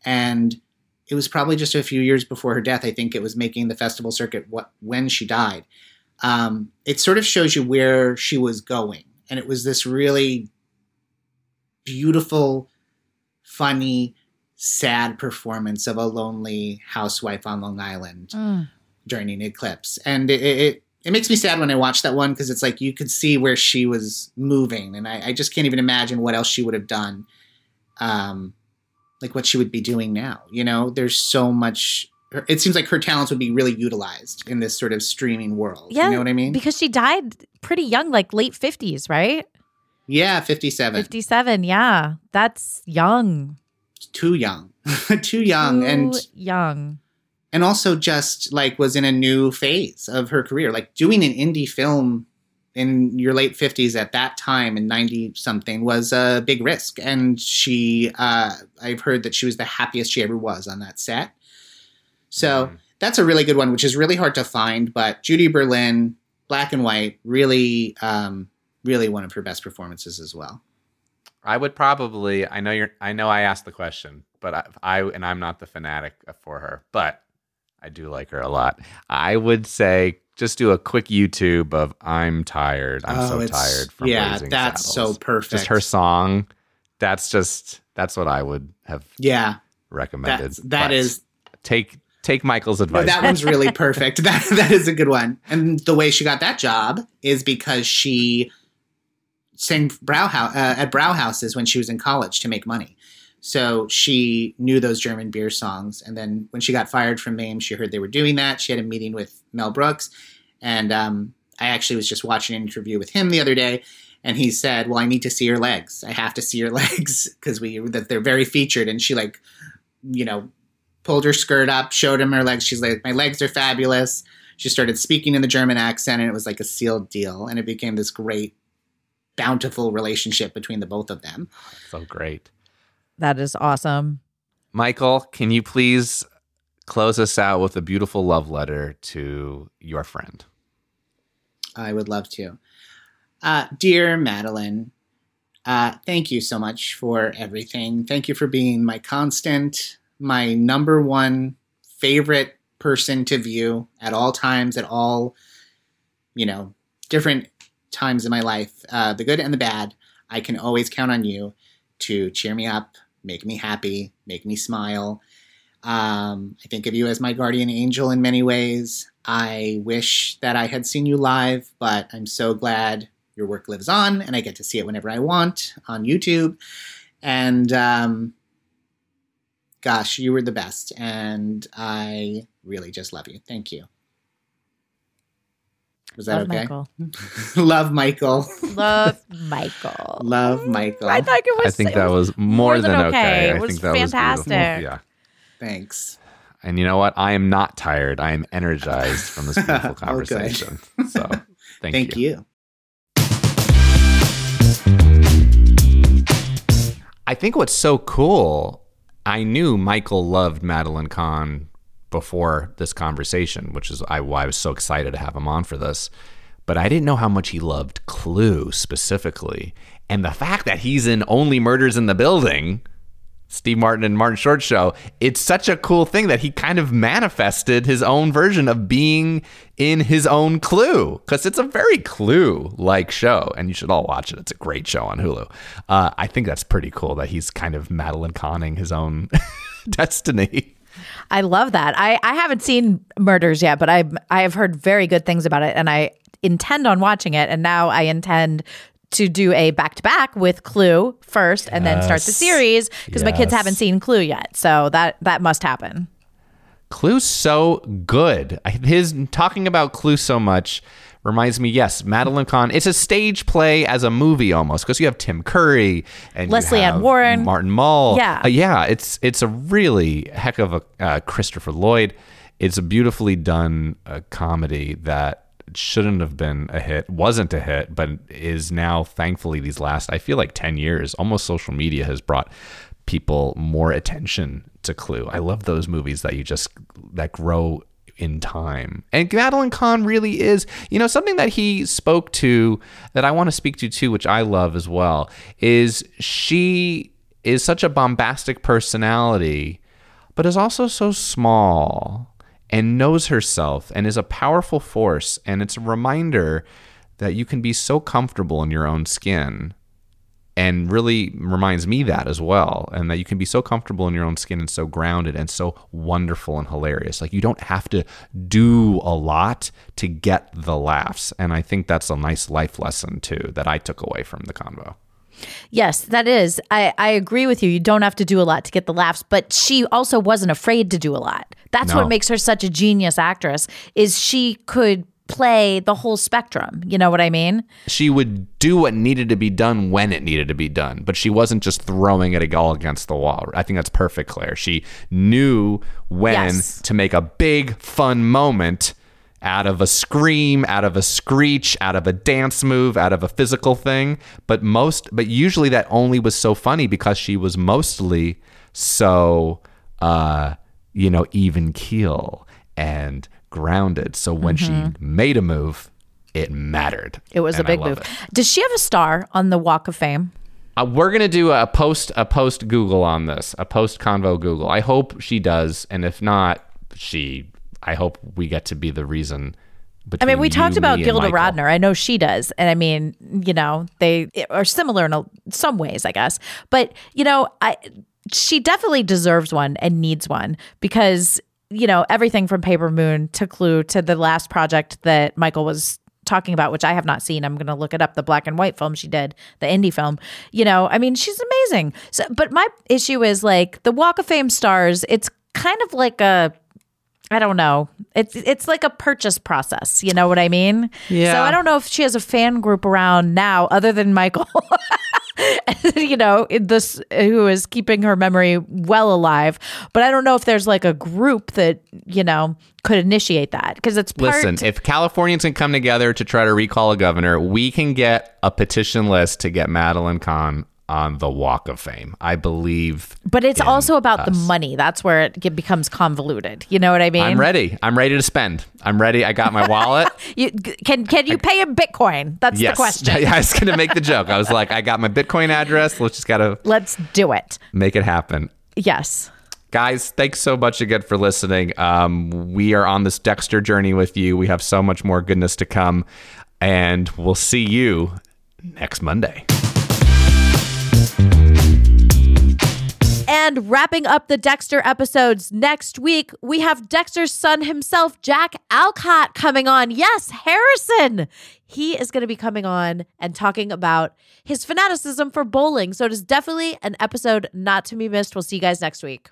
and it was probably just a few years before her death. I think it was making the festival circuit what when she died. Um, it sort of shows you where she was going, and it was this really beautiful, funny, sad performance of a lonely housewife on Long Island Mm. during an eclipse, and it, it it makes me sad when I watch that one because it's like you could see where she was moving, and I, I just can't even imagine what else she would have done, um, like what she would be doing now. You know, there's so much. It seems like her talents would be really utilized in this sort of streaming world. Yeah, you know what I mean? Because she died pretty young, like late 50s, right? yeah, fifty-seven, 57. Yeah. That's young. too young, too young, and Too young. and also just like was in a new phase of her career like doing an indie film in your late 50s at that time in 90 something was a big risk and she uh, i've heard that she was the happiest she ever was on that set so that's a really good one which is really hard to find but judy berlin black and white really um, really one of her best performances as well I would probably. I know you're. I know I asked the question, but I, I and I'm not the fanatic for her, but I do like her a lot. I would say just do a quick YouTube of "I'm tired." I'm Oh, so tired from yeah, that's Saddles. so perfect. Just her song. That's just that's what I would have yeah recommended. That's- that But take take Michael's No, advice. that one's really perfect. That that is a good one. And the way she got that job is because she sang Brauhaus uh, at Brauhauses when she was in college to make money. So she knew those German beer songs. And then when she got fired from MAME, she heard they were doing that. She had a meeting with Mel Brooks, and um, I actually was just watching an interview with him the other day. And he said, "Well, I need to see your legs. I have to see your legs because we that they're very featured." And she like, you know, pulled her skirt up, showed him her legs. She's like, My legs are fabulous. She started speaking in the German accent, and it was like a sealed deal. And it became this great, bountiful relationship between the both of them. so great. That is awesome. Michael, can you please close us out with a beautiful love letter to your friend? I would love to. Uh, dear Madeline, uh, thank you so much for everything. Thank you for being my constant, my number one favorite person to view at all times, at all, you know, different times in my life, uh, the good and the bad. I can always count on you to cheer me up, make me happy, make me smile. Um, I think of you as my guardian angel in many ways. I wish that I had seen you live, but I'm so glad your work lives on and I get to see it whenever I want on YouTube. And um, gosh, you were the best. And I really just love you. Thank you. Was that Love okay? Michael. love Michael. Love Michael. love Michael. I thought it was. I think that was more, than, okay. It I was think that fantastic. was beautiful. Yeah. Thanks. And you know what? I am not tired. I am energized from this beautiful Oh, conversation. so thank, Thank you. you. I think what's so cool, I knew Michael loved Madeline Kahn before this conversation, which is I, why I was so excited to have him on for this. But I didn't know how much he loved Clue specifically. And the fact that he's in Only Murders in the Building, Steve Martin and Martin Short show, it's such a cool thing that he kind of manifested his own version of being in his own Clue because it's a very Clue like show, and you should all watch it. It's a great show on Hulu. Uh, I think that's pretty cool that he's kind of Madeline conning his own destiny. I love that. I, I haven't seen Murders yet, but I I have heard very good things about it, and I intend on watching it. And now I intend to do a back to back with Clue first, and then start the series because my kids haven't seen Clue yet. So that that must happen. Clue's so good. His talking about Clue so much reminds me. Yes, Madeline Kahn. It's a stage play as a movie almost because you have Tim Curry and Lesley Ann Warren. Martin Mull. Yeah. Uh, yeah. It's it's a really heck of a uh, Christopher Lloyd. It's a beautifully done uh, comedy that shouldn't have been a hit, wasn't a hit, but is now thankfully these last I feel like ten years. Almost social media has brought people more attention to Clue. I love those movies that you just that grow in time. And Madeline Kahn really is, you know, something that he spoke to that I want to speak to too, which I love as well, is she is such a bombastic personality, but is also so small and knows herself and is a powerful force. And it's a reminder that you can be so comfortable in your own skin and really reminds me that as well and that you can be so comfortable in your own skin and so grounded and so wonderful and hilarious like you don't have to do a lot to get the laughs and i think that's a nice life lesson too that i took away from the convo Yes, that is. I, I agree with you. You don't have to do a lot to get the laughs, but she also wasn't afraid to do a lot. That's No. what makes her such a genius actress. Is she could play the whole spectrum. You know what I mean? she would do what needed to be done when it needed to be done, but she wasn't just throwing it all against the wall. I think that's perfect, Clare. She knew when Yes. to make a big fun moment out of a scream, out of a screech, out of a dance move, out of a physical thing. But most, but usually that only was so funny because she was mostly so, uh, you know, even keel and grounded. So when she made a move, it mattered. It was a big move. it. Does she have a star on the Walk of Fame? Uh, we're gonna do a post a post Google on this, a post convo Google. I hope she does, and if not, she. I hope we get to be the reason. I mean, we talked about me, Gilda. Radner. I know she does. And I mean, you know, they are similar in a, some ways, I guess. But, you know, I she definitely deserves one and needs one because, you know, everything from Paper Moon to Clue to the last project that Michael was talking about, which I have not seen. I'm going to look it up, the black and white film she did, the indie film. You know, I mean, she's amazing. So, but my issue is like the Walk of Fame stars, it's kind of like a I don't know. It's it's like a purchase process. You know what I mean? Yeah. So I don't know if she has a fan group around now, other than Michael. you know, this who is keeping her memory well alive. But I don't know if there's like a group that you know could initiate that because it's part. Listen, if Californians can come together to try to recall a governor, we can get a petition list to get Madeline Kahn on the Walk of Fame. I believe. but it's also about the money. That's where it becomes convoluted. You know what I mean? I'm ready. I'm ready to spend. I'm ready. I got my wallet. You, can can you pay in Bitcoin? That's yes. the question. Yeah, I was going to make the joke. I was like, I got my Bitcoin address. Let's just got to Let's do it. make it happen. Yes. Guys, thanks so much again for listening. Um, we are on this Dexter journey with you. We have so much more goodness to come, and we'll see you next Monday. And wrapping up the Dexter episodes next week, we have Dexter's son himself, Jack Alcott, coming on. Yes, Harrison. He is going to be coming on and talking about his fanaticism for bowling. So it is definitely an episode not to be missed. We'll see you guys next week.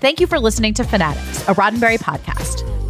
Thank you for listening to Fanaddicts, a Roddenberry podcast.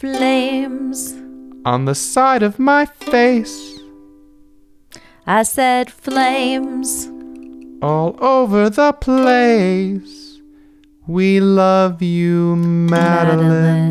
Flames. On the side of my face, I said flames. all over the place. We love you, Madeline.